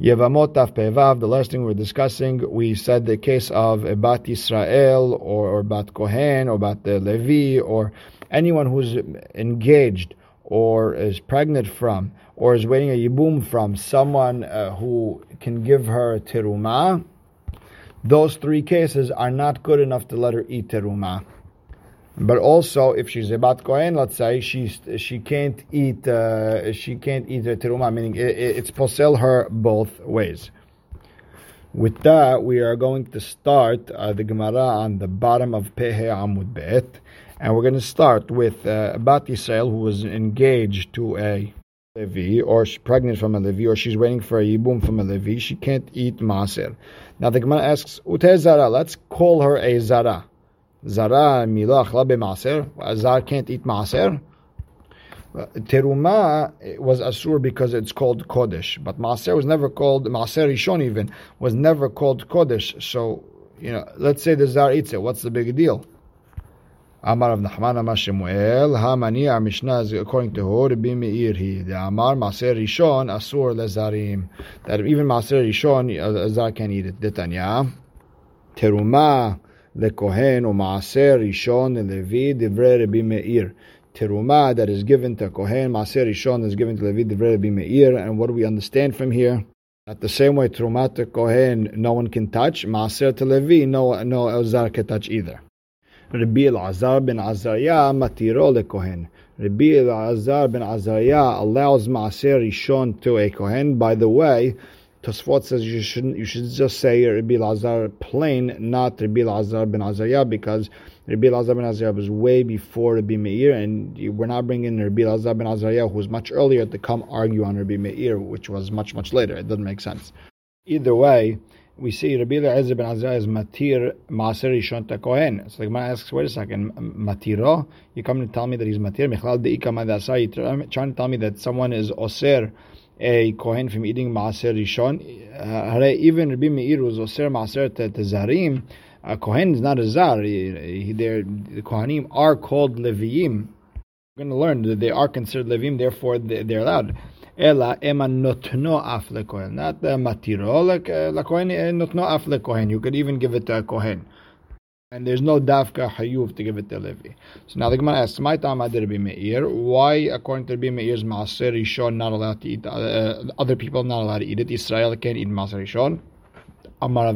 Yevamot Taf Pevav, the last thing we are discussing, we said the case of a Bat Israel or, or Bat Kohen or Bat Levi or anyone who's engaged or is pregnant from or is waiting a yibum from someone uh, who can give her teruma, those three cases are not good enough to let her eat teruma. But also, if she's a bat kohen, let's say she she can't eat uh, she can't eat the teruma, meaning it, it's posel her both ways. With that, we are going to start uh, the Gemara on the bottom of Pehe Amud Bet, and we're going to start with uh, Bat Yisrael, who was engaged to a Levi, or she's pregnant from a Levi, or she's waiting for a Yibum from a Levi. She can't eat Maser. Now the Gemara asks, Ute Zara, let's call her a Zara. Zara milach la b'maser. Zar can't eat maser. Teruma eh, was asur because it's called kodesh, but maser was never called maser rishon. Even was never called kodesh. So you know, let's say the zar eats it. What's the big deal? Amar Rav Nachman Amar Shemuel Hamani. Our Mishnah is according to Rabbi Meir. He the Amar Maser Rishon Asur lezarim. That even Maser Rishon uh, a zar can eat it. Detanya Teruma lekohen u'maaser rishon and levi divrei Rabbi Meir. Teruma that is given to kohen maaser rishon is given to levi divrei Rabbi Meir. And what do we understand from here? That the same way teruma to kohen no one can touch maaser to levi no no elzar can touch either. Rabbi Elazar ben Azariah matiro lekohen. Rabbi Elazar ben Azariah allows maaser rishon to a kohen. By the way. Tosfot says you shouldn't. You should just say Rabbi Lazar plain, not Rabbi Lazar ben Azariah, because Rabbi Lazar ben Azariah was way before Rabbi Meir, and we're not bringing Rabbi Lazar ben Azariah, who was much earlier, to come argue on Rabbi Meir, which was much much later. It doesn't make sense. Either way, we see Rabbi Lazar ben Azariah is matir maaser rishon kohen. So the Gemara asks, wait a second, matiro? You come to tell me that he's matir? Michlal deika madasai. Trying to tell me that someone is oser a kohen from eating maaser rishon. Uh, even Rabbi Meir was oser maaser to zarim. Uh, a kohen is not a zar. The kohanim are called leviim. We're going to learn that they are considered leviim, therefore they're allowed. Ela ema notno af lekohen, not the matiro lekohen, uh, notno af lekohen. You could even give it to a kohen and there's no dafka hayuv to give it to Levi. So now the Gemara asks, "My time Rabbi Meir. Why, according to Rabbi Meir's Maaser Rishon, not allowed to eat? Uh, other people not allowed to eat it. Israel can't eat Maaser Rishon. Amar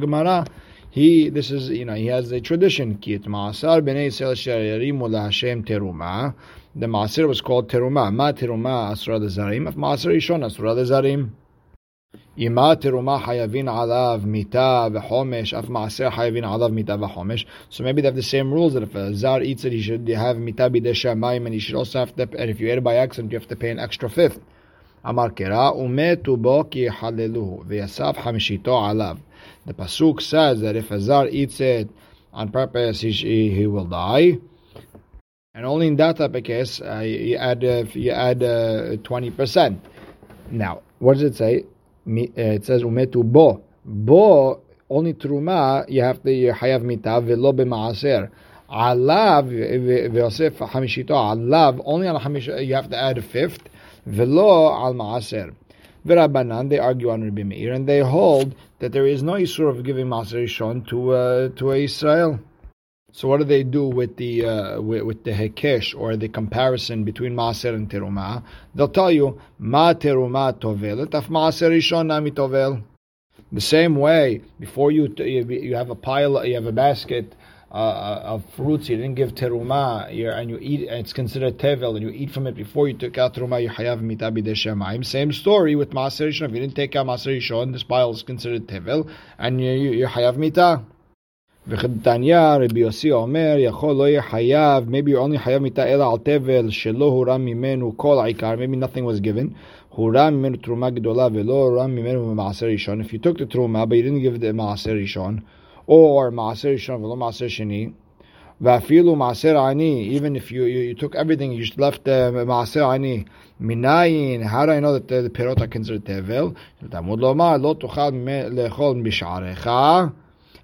Gemara. He, this is, you know, he has a tradition. Kit Maasar Bnei Yisrael Sharimu Hashem Teruma. The Maaser was called Teruma. Ma Teruma Asura Zarim. Maaser Rishon Asura Zarim. Teruma hayavin alav mita v'chomesh, af maaser hayavin alav mita v'chomesh. So maybe they have the same rules that if a zar eats it, he should have mita b'deshamayim, and he should also have to, and if you ate it by accident, you have to pay an extra fifth. Amar kera umetu bo ki haleluhu v'yasav hamishito alav. The pasuk says that if a zar eats it on purpose, he, he will die. And only in that type of case, uh, you add uh, you add uh, twenty uh, percent. Now, what does it say? It says umetu bo. Bo, only truma, you have to hayav mita velo b'maaser. Alav, v'yosef hamishito, alav, only on hamish, you have to add a fifth. Velo al maaser. V'rabanan, they argue on Rabbi Meir, and they hold that there is no isur of giving maaser rishon to uh, to Israel. So what do they do with the uh, with, with, the hekesh or the comparison between maaser and teruma? They'll tell you ma teruma tovel, taf maaser rishon nami tovel. The same way, before you you have a pile, you have a basket uh, uh, of fruits you didn't give teruma, and you eat, and it's considered tevel, and you eat from it before you took out teruma, you hayav mita b'deshemaim. Same story with maaser rishon. If you didn't take out maaser rishon, this pile is considered tevel, and you you, you hayav mita. וכדתניא רבי יוסי אומר, יכול לא יהיה חייב, maybe you're only חייב מיתה אלא על תבל שלא הורם ממנו כל העיקר, maybe nothing was given, הורם ממנו תרומה גדולה ולא הורם ממנו במעשר ראשון, if you took the תרומה but you didn't give it מעשר ראשון, or מעשר ראשון ולא מעשר שני, ואפילו מעשר עני, even if you, you, you took everything, you just left uh, מעשר עני, מניין, how do I know that the, the פירות are considered תבל? תלמוד לומר, לא תוכל לאכול בשעריך,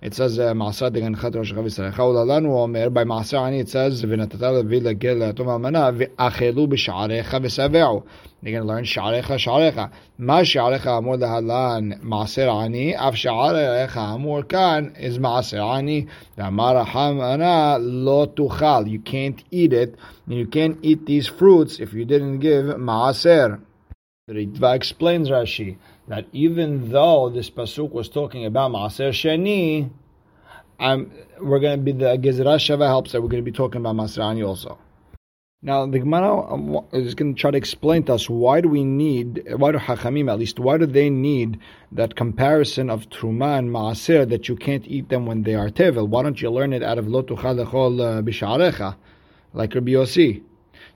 it says uh, Ma'asah Degan Chat Rosh Chav Yisrael. Chaolalanu Omer, by Ani, it says, V'natata Levi Legel Atom Almana, V'achelu B'sha'arecha V'save'u. You're going to learn Sha'arecha, Sha'arecha. Ma Sha'arecha Amor Lahalan, Ma'asir Ani, Av Sha'arecha Amor Kan, is Ma'asir Ani, V'amar Hamana Lo Tuchal. You can't eat it, and you can't eat these fruits if you didn't give Ma'asir. The Ritva explains Rashi that even though this pasuk was talking about Maaser Sheni, um, we're going to be the Gezerah Shava helps that we're going to be talking about Maaser Ani also. Now the Gemara um, is going to try to explain to us why do we need, why do Hachamim at least, why do they need that comparison of Truma and Maaser that you can't eat them when they are Tevel? Why don't you learn it out of Lotucha Lechol Bisharecha, like Rabbi Yossi?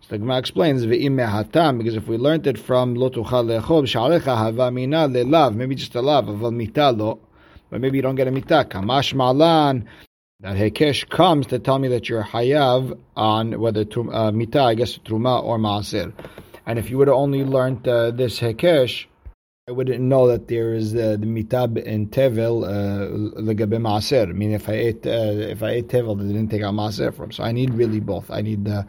The Gemara explains hatam because if we learned it from lo tuchal b'sharecha hava mina maybe just a lav aval mita lo but maybe you don't get a mita kamash malan that hekesh comes to tell me that you're hayav on whether uh, mita I guess truma or maaser and if you would have only learned uh, this hekesh I wouldn't know that there is uh, the mitab in tevel uh, legabe maaser. I mean, if I ate uh, if I ate tevel, they didn't take out maaser from. So I need really both. I need the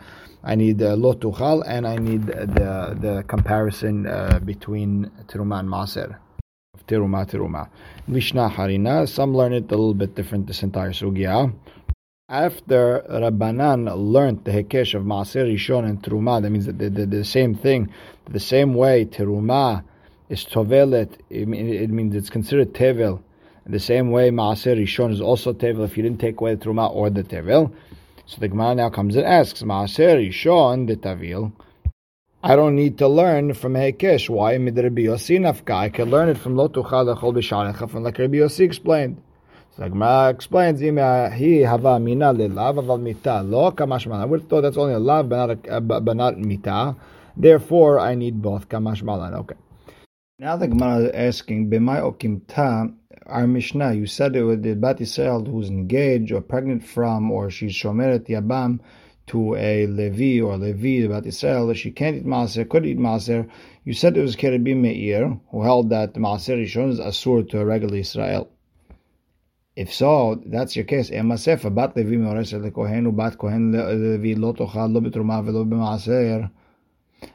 I need the lo tuchal and I need the the comparison uh, between teruma and maser. Teruma teruma. Mishnah harina. Some learn it a little bit different. This entire sugya. After Rabbanan learned the hekesh of maaser rishon and teruma, that means that the, the, the same thing, the same way teruma is tovelet, it means it's considered tevel. The same way maaser rishon is also tevel if you didn't take away the truma or the tevel. So the Gemara now comes and asks, maaser rishon the tavil. I don't need to learn from Hekesh. Why? Rabbi Yossi nafka. I can learn it from Lo Tuchal Echol B'Sharecha, from like Rabbi Yossi explained. So the Gemara explains, He hava mina lelav aval mita lo kamash I would have thought that's only a lav, but not, a, uh, but not mita. Therefore, I need both kamash malan. Okay. Now the Gemara is asking, B'may okimta, our Mishnah, you said it was the Bat Yisrael who's engaged or pregnant from, or she's shomeret yabam to a Levi or Levi, Bat Yisrael, she can't eat Maaser, could eat Maaser. You said it was Kerebim Meir, who held that Maaser Rishon is asur to a regular Israel. If so, that's your case. Emasefa, Bat Levi Meoreser lekohen, Bat Kohen Levi lo tochal lo betruma velo b'Maaser.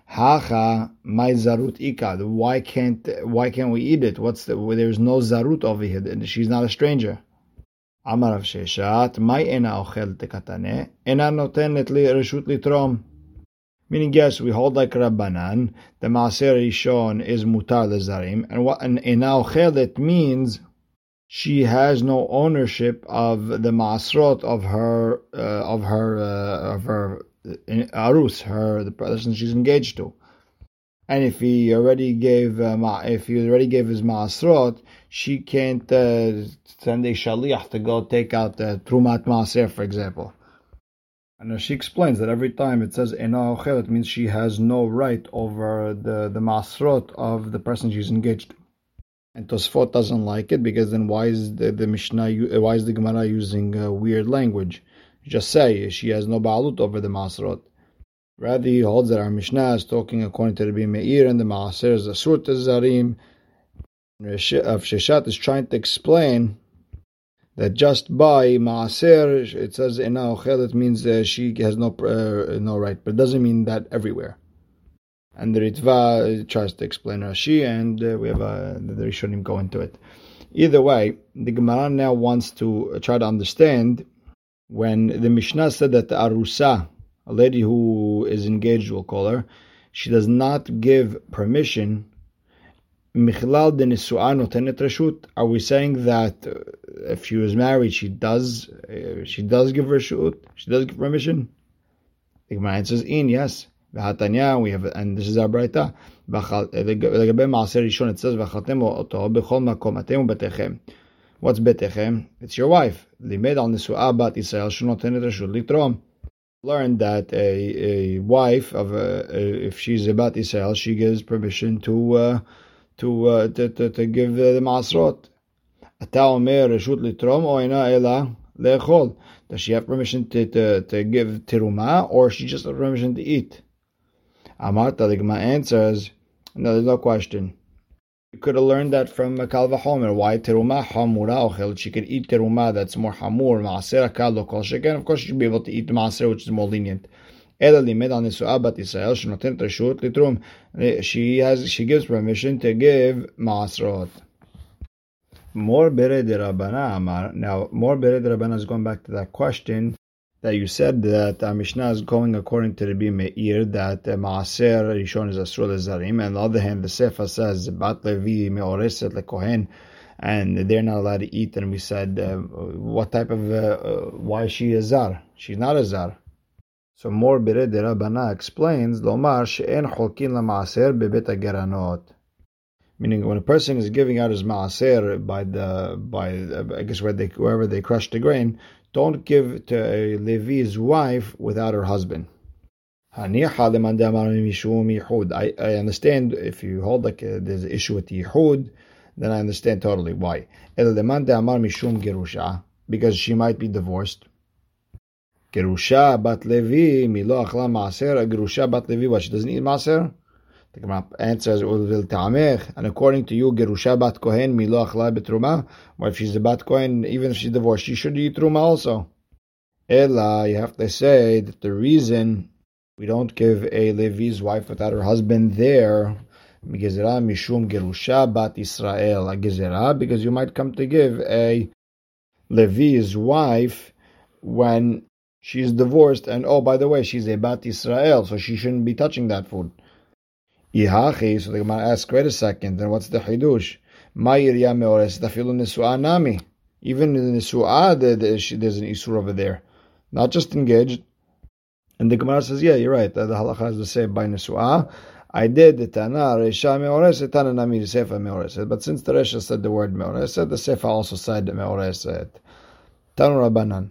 Hacha my zarut ikad. Why can't why can't we eat it? What's the there's no zarut over here. She's not a stranger. Amar Rav Sheshat, my ena ochel tekatane, ena notenet li reshut litrom. Meaning, yes, we hold like Rabbanan, the Maaser Rishon is mutar lezarim, and what an ena ochelet means she has no ownership of the masrot of her uh, of her uh, of her arus, her the person she's engaged to. And if he already gave uh, if he already gave his maasrot, she can't uh, send a shaliach to go take out the trumat maaser, for example. And she explains that every time it says ena it means she has no right over the the maasrot of the person she's engaged to. And Tosfot doesn't like it because then why is the, the Mishnah why is the Gemara using uh, weird language? Just say she has no balut over the masrot. Rather, he holds that our Mishnah is talking according to Rabbi Meir and the Maaser is Asur Zarim. Rav Sheshat is trying to explain that just by Maaser, it says in it means uh, she has no uh, no right, but it doesn't mean that everywhere. And the Ritva tries to explain Rashi, and uh, we have uh, the Rishonim go into it. Either way, the Gemara now wants to try to understand when the Mishnah said that the Arusa, a lady who is engaged, we'll call her, she does not give permission. Michlal de reshut. Are we saying that uh, if she was married, she does uh, she does give reshut? She does give permission. The Gemara answers in yes. We have and this is our brayta. Uh, it says makom atemu. What's betechem? It's your wife. Limed al nesu'a bat Israel shenotenet reshut litrom. Learn that a, a wife of a, if she's a bat Israel, she gives permission to uh, to, uh, to, to to give the masrot. Ata omer reshut litrom o ena ela leechol. Does she have permission to, to, to give tiruma or she just has permission to eat? Amarta, Gemara answers, no, there's no question. You could have learned that from Kal Vachomer. Why teruma hamura ochel? She could eat teruma that's more hamur maaser akal kol sheken. Of course, she should be able to eat maaser, which is more lenient. אלא on על נשואה בת ישראל שנותנת רשות לתרום. She, has, she gives permission to give maserot. More bere de Amar. Now, more bere de is going back to that question that you said that uh, Mishnah is going according to Rabbi Meir that uh, Maaser Rishon is Asur Lezarim, and on the other hand, the Sefer says Bat Levi Meoreset Lekohen, and they're not allowed to eat. And we said, uh, what type of uh, uh, why is she a zar? She's not a zar. So more Bere de Rabbana explains Lomar she'en cholkin Maaser bebet geranot. Meaning, when a person is giving out his maaser by the by, I guess where they wherever they crush the grain, don't give to a Levi's wife without her husband. I, I understand if you hold like a, there's an issue with Yehud, then I understand totally why. Because she might be divorced. Gerusha bat Levi, milo achla maaser, gerusha bat Levi, what, she doesn't eat maaser? The Gemara answers, and according to you, Gerusha bat Kohen milo achla betruma. Or if she's a bat Kohen, even if she's divorced, she should eat truma also. Ella, you have to say that the reason we don't give a Levi's wife without her husband there, Gezerah mishum Gerusha bat Israel, a Gezerah, because you might come to give a Levi's wife when she's divorced, and oh, by the way, she's a bat Israel, so she shouldn't be touching that food. Ihachi, so the Gemara asks, wait a second, then what's the Hidush? Ma'irya meores tafilu nisu'a nami. Even in the nisu'a, there's an isur over there. Not just engaged. And the Gemara says, yeah, you're right. The, halacha is the same by nisu'a. I did the Tana, Resha Meoreset, Tana Nami, Sefa Meoreset. But since the Resha said the word Meoreset, the Sefa also said Meoreset. Tanu Rabbanan.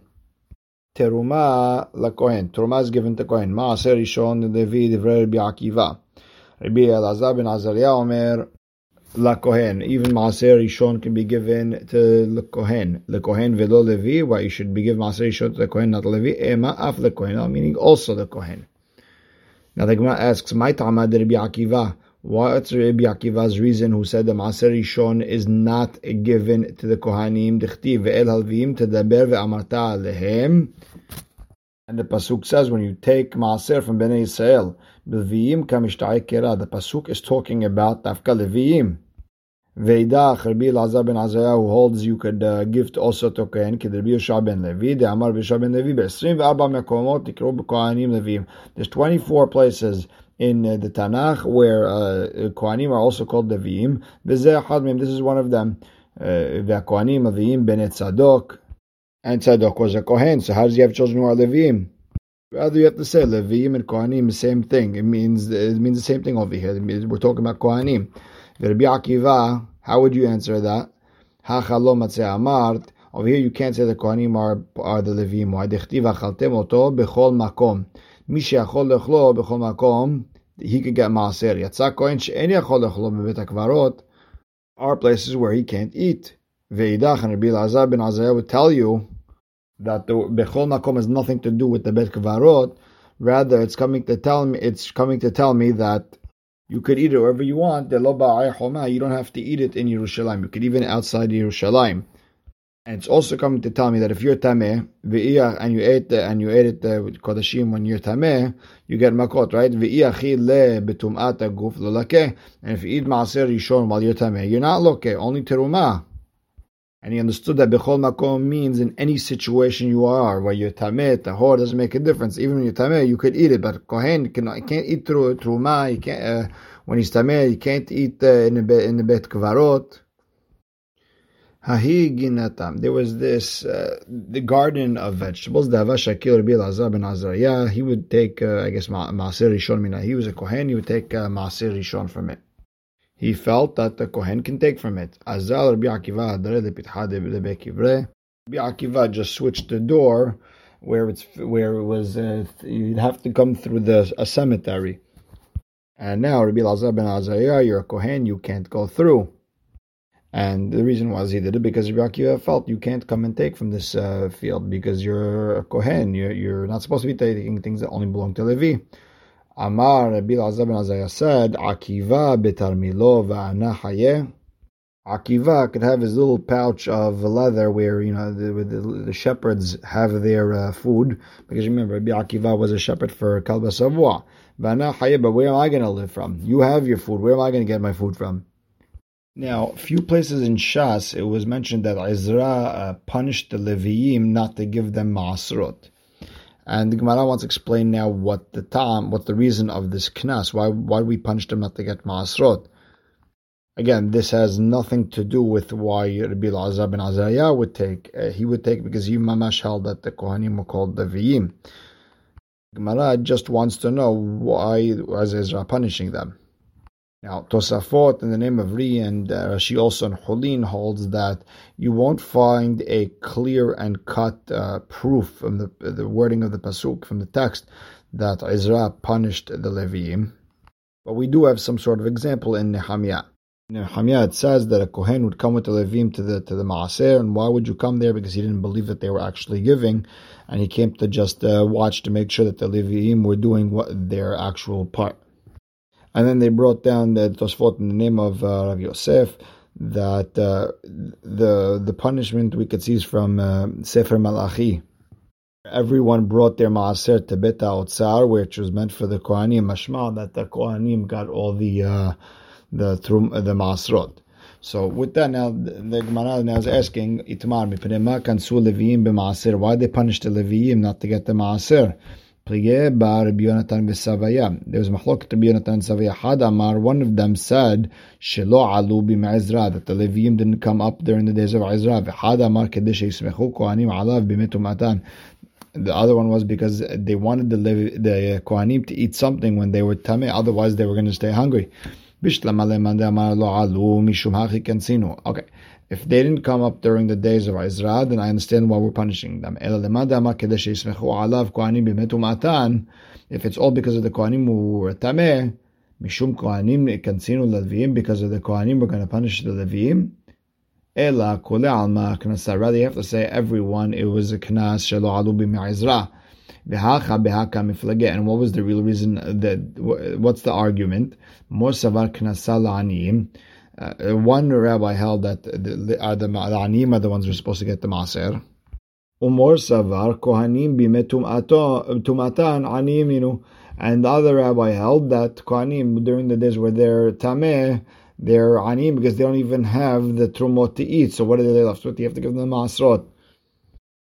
Teruma la Kohen. Teruma is given to Kohen. Maaser Rishon Levi Divrei Rabbi Akiva. Rabbi Elazar ben Azariah Omer La Kohen. Even Maaser Rishon can be given to the Kohen. The Kohen velo Levi. Why should be given Maaser Rishon to the Kohen, not Levi. Ema af the Kohen, meaning also the Kohen. Now the Gemara asks, "My Tamad Rabbi Akiva." What's Rabbi Akiva's reason who said the Maaser Rishon is not given to the Kohanim? Dichtiv ve'el halvim tedaber ve'amarta alehem. And the pasuk says, when you take Maaser from Bnei Israel, Leviim kamishtai. The pasuk is talking about dafka Leviim. Veidach, Rabbi Elazar ben Azariah, who holds you could uh, gift also to Kohen, kid Rabbi Yosha ben Levi, the Amar Yosha ben Levi, be'esrim mekomot tikru b'kohanim Levim. There's 24 places in uh, the Tanakh where uh, Kohanim are also called Leviim. V'zeh Hadmim, this is one of them. Uh, Ve'kohanim Leviim ben Tzadok. And Tzadok was a Kohen, so how does he have children who are Leviim? Rather, you have to say Leviim and Kohanim, the same thing. It means it means the same thing over here. we're talking about Kohanim. Rabbi Akiva, how would you answer that? Over here, you can't say the Kohanim are, are the Leviim. Why? Bechol makom. Sheachol lechlo bechol makom. He could get maaser. Yatsa kohen she'en yachol lechlo bebet akvarot. Are places where he can't eat. And Rabbi Elazar ben Azariah would tell you that the Bechol Makom has nothing to do with the Bet Kvarot. Rather, it's coming to tell me it's coming to tell me that you could eat it wherever you want. The You don't have to eat it in Yerushalayim. You could even outside Yerushalayim. And it's also coming to tell me that if you're tameh and you ate and you ate it uh, with kodashim when you're tameh, you get makot, right? le betum'at guf And if you eat maaser rishon while you're tameh, you're not loke, only terumah. And he understood that Bechol Makom means in any situation you are, where you're Tameh, Tahor, doesn't make a difference. Even when you're Tameh, you could eat it, but Kohen cannot, can't eat through Truma, he can't, uh, when he's Tameh, he can't eat uh, in, the in the Bet Kvarot. There was this, uh, the garden of vegetables, Dava Shakil Rabbi ben Azariah, he would take, uh, I guess, Ma'asir Rishon Mina. He was a Kohen, he would take uh, Rishon from it he felt that the Kohen can take from it. Azal Rabbi Akiva Rabbi Akiva just switched the door where it's where it was uh, you'd have to come through the a cemetery. And now Rabbi Lazar ben Azariah, you're a Kohen, you can't go through. And the reason was he did it because Rabbi Akiva felt you can't come and take from this uh, field because you're a Kohen. You're, you're not supposed to be taking things that only belong to Levi. Amar Rabbi Elazar ben Azariah said, Akiva betarmilo va'ana hayeh. Akiva could have his little pouch of leather where you know the, the, the shepherds have their uh, food because remember Rabbi Akiva was a shepherd for Kalba Savua. But where am I going to live from? You have your food. Where am I going to get my food from? Now, a few places in Shas, it was mentioned that Ezra uh, punished the Leviim not to give them Ma'asrot. And the Gemara wants to explain now what the time, what the reason of this knas, why why we punished them not to get Ma'asrot. Again, this has nothing to do with why Rabbi Elazar ben Azariah would take. Uh, he would take because he mamash held that the Kohanim were called the Viyim. Gemara just wants to know why was Ezra punishing them. Now, Tosafot in the name of Ri and uh, Rashi also in Hulin holds that you won't find a clear and cut uh, proof from the, the wording of the pasuk from the text that Ezra punished the Levim. but we do have some sort of example in Nehemiah. In Nehemiah it says that a Kohen would come with the Levim to the to the Maaser, and why would you come there? Because he didn't believe that they were actually giving, and he came to just uh, watch to make sure that the Levim were doing what their actual part. And then they brought down the Tosfot in the name of uh, Rav Yosef that uh, the the punishment we could see is from uh, Sefer Malachi. Everyone brought their maaser to Bet Otzar, which was meant for the Kohanim. Mashma that the Kohanim got all the uh, the trum, the masrot. So with that now, the Gemara now is asking Itmar leviim b'maaser. Why they punish the leviim not to get the maaser? There was machlok Rabbi Yonatan Savaya. Had Amar, one of them said, Shelo alu b'ma'izra, that the Levim didn't come up during the days of Izra. V'had Amar yismechu kohanim alav b'metumatan. The other one was because they wanted the Levi, the Kohanim to eat something when they were tameh, otherwise they were going to stay hungry. Okay. If they didn't come up during the days of Ezra, then I understand why we're punishing them. If it's all because of the Kohanim who were tameh, Mishum Kohanim kansinu Leviim, because of the Kohanim we're going to punish the Leviim. Ela. Rather, you have to say everyone. It was a knas shelo alu. And what was the real reason? That what's the argument? More savar knasa uh, One rabbi held that the, the, the the ones who are supposed to get the maser. Umor savar kohanim you and the other rabbi held that kohanim during the days where they're tameh, they're aniyim because they don't even have the trumot to eat. So what are they left with? You have to give them the maasrot.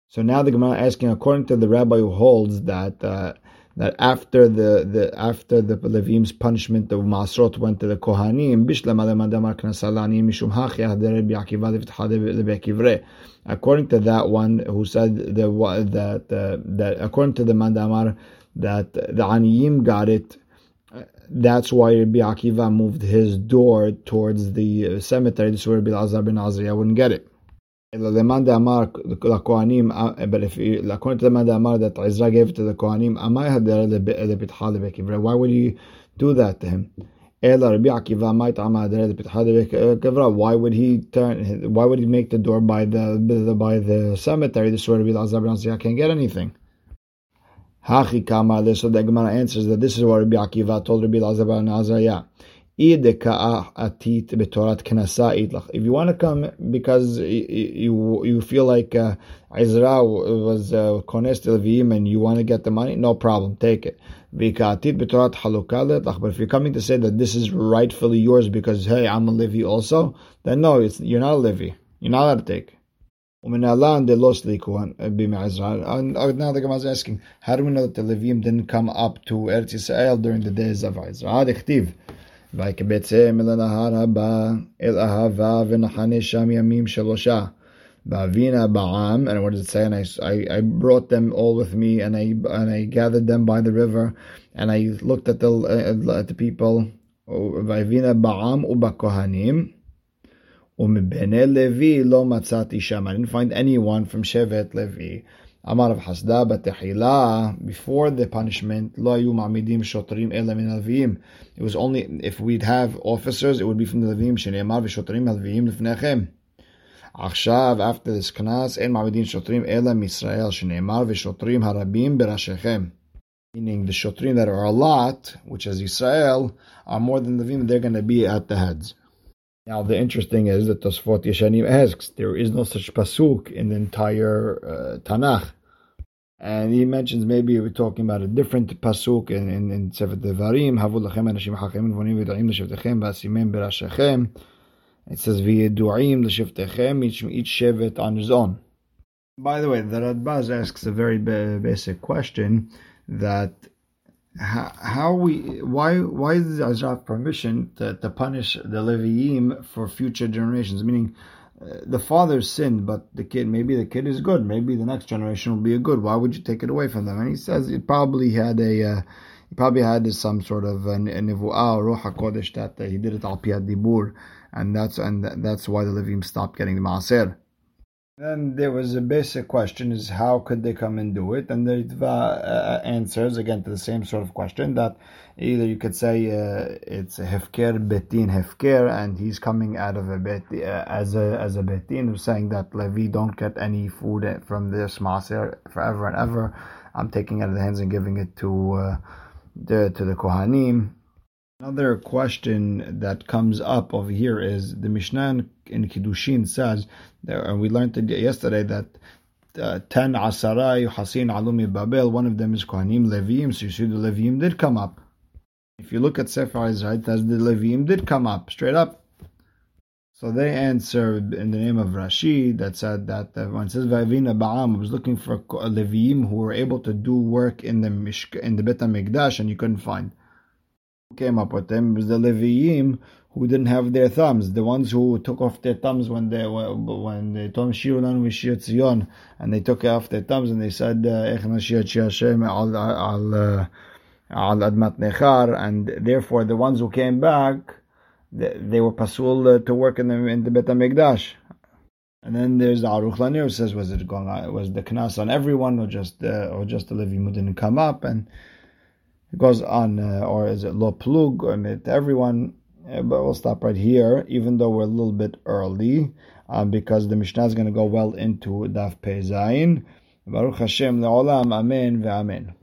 So now the Gemara asking, according to the rabbi who holds that uh, that after the, the after the Levim's punishment, the Masrot went to the Kohanim. According to that one who said the, that uh, that according to the Mandamar that the Aniyim got it. That's why Rabbi Akiva moved his door towards the cemetery. This is where Rabbi Azar ben Azariah wouldn't get it. But if according to the man Amar that Ezra gave to the Kohanim, why would you do that to him? Why would he turn? Why would he make the door by the by the cemetery? This sort of Elazar can't get anything. Hachi Kamar. So the Gemara answers that this is what Rabbi Akiva told Rabbi Elazar ben Azariah. If you want to come because you you feel like uh, Ezra was uh, kones uh, and you want to get the money, no problem, take it. But if you're coming to say that this is rightfully yours because hey, I'm a Levi also, then no, it's, you're not a Levi. You're not allowed to take. And now the Gemara is asking, how do we know that the Levim didn't come up to Eretz Yisrael during the days of Ezra? ויקבצם אל הנהר הבא, אל אהבה ונחנה שם ימים שלושה. Vavina Ba'am, and what does it say? And I, I, I, brought them all with me, and I and I gathered them by the river, and I looked at the uh, at the people. Vavina Ba'am ubakohanim, umibene Levi lo matzati sham. I didn't find anyone from Shevet Levi Amar Rav Hasda Batehila, before the punishment, Lo Ayu Ma'midim Shotrim Ela Min Alvim. It was only, if we'd have officers, it would be from the Levim, Shenemar Vishotrim Alvim Lefnechem. עכשיו, after this קנס, אין מעמידים שוטרים אלא מישראל, שנאמר, ושוטרים harabim בראשיכם. Meaning the shotrim that are a lot, which is Israel, are more than the Levim, they're going to be at the heads. Now, the interesting is that Tosfot Yeshanim asks, there is no such pasuk in the entire uh, Tanakh. And he mentions maybe we're talking about a different pasuk in, in, in Sefer Devarim, Havu lachem anashim hakim v'vonim v'da'im l'shavtechem v'asimim. It says, v'yedu'im each, each shevet on his own. By the way, the Radbaz asks a very basic question that how, how we why why does Azra have permission to, to punish the Leviim for future generations? Meaning, the father sinned, but the kid maybe the kid is good. Maybe the next generation will be a good. Why would you take it away from them? And he says it probably had a uh, he probably had some sort of a, nevuah or hakodesh that uh, he did it al dibur, and that's and that's why the Leviim stopped getting the maaser. Then there was a basic question: is how could they come and do it? And the Ritva uh, answers again to the same sort of question that either you could say uh, it's hefker betin hefker, and he's coming out of a bet uh, as a as a betin, who's saying that Levi don't get any food from this maser forever and ever. I'm taking it out of the hands and giving it to uh, the to the kohanim. Another question that comes up over here is the Mishnah in Kiddushin says, and we learned yesterday that uh, ten asara yuhasin alumi babel. One of them is Kohanim Leviim. So you see the Leviim did come up. If you look at Sefer Israel, as the Leviim did come up straight up. So they answered in the name of Rashi that said that when it says Vavina Ba'am was looking for Leviim who were able to do work in the Mishk, in the Bet Hamikdash and you couldn't find came up with them was the Leviim who didn't have their thumbs, the ones who took off their thumbs when they when they told Shirulan Tzion, and they took off their thumbs and they said Ech Hashem al al al Admat Nechar, and therefore the ones who came back they, they were pasul uh, to work in the in the Bet Hamikdash. And then there's the Aruch LaNer says was it going on, was the knas on everyone or just uh, or just the Levim who didn't come up and it goes on, uh, or is it lo plug, or mit everyone? Uh, but we'll stop right here, even though we're a little bit early, um, because the Mishnah is going to go well into Daf Pei Zayin. Baruch Hashem le'olam, amen ve'amen.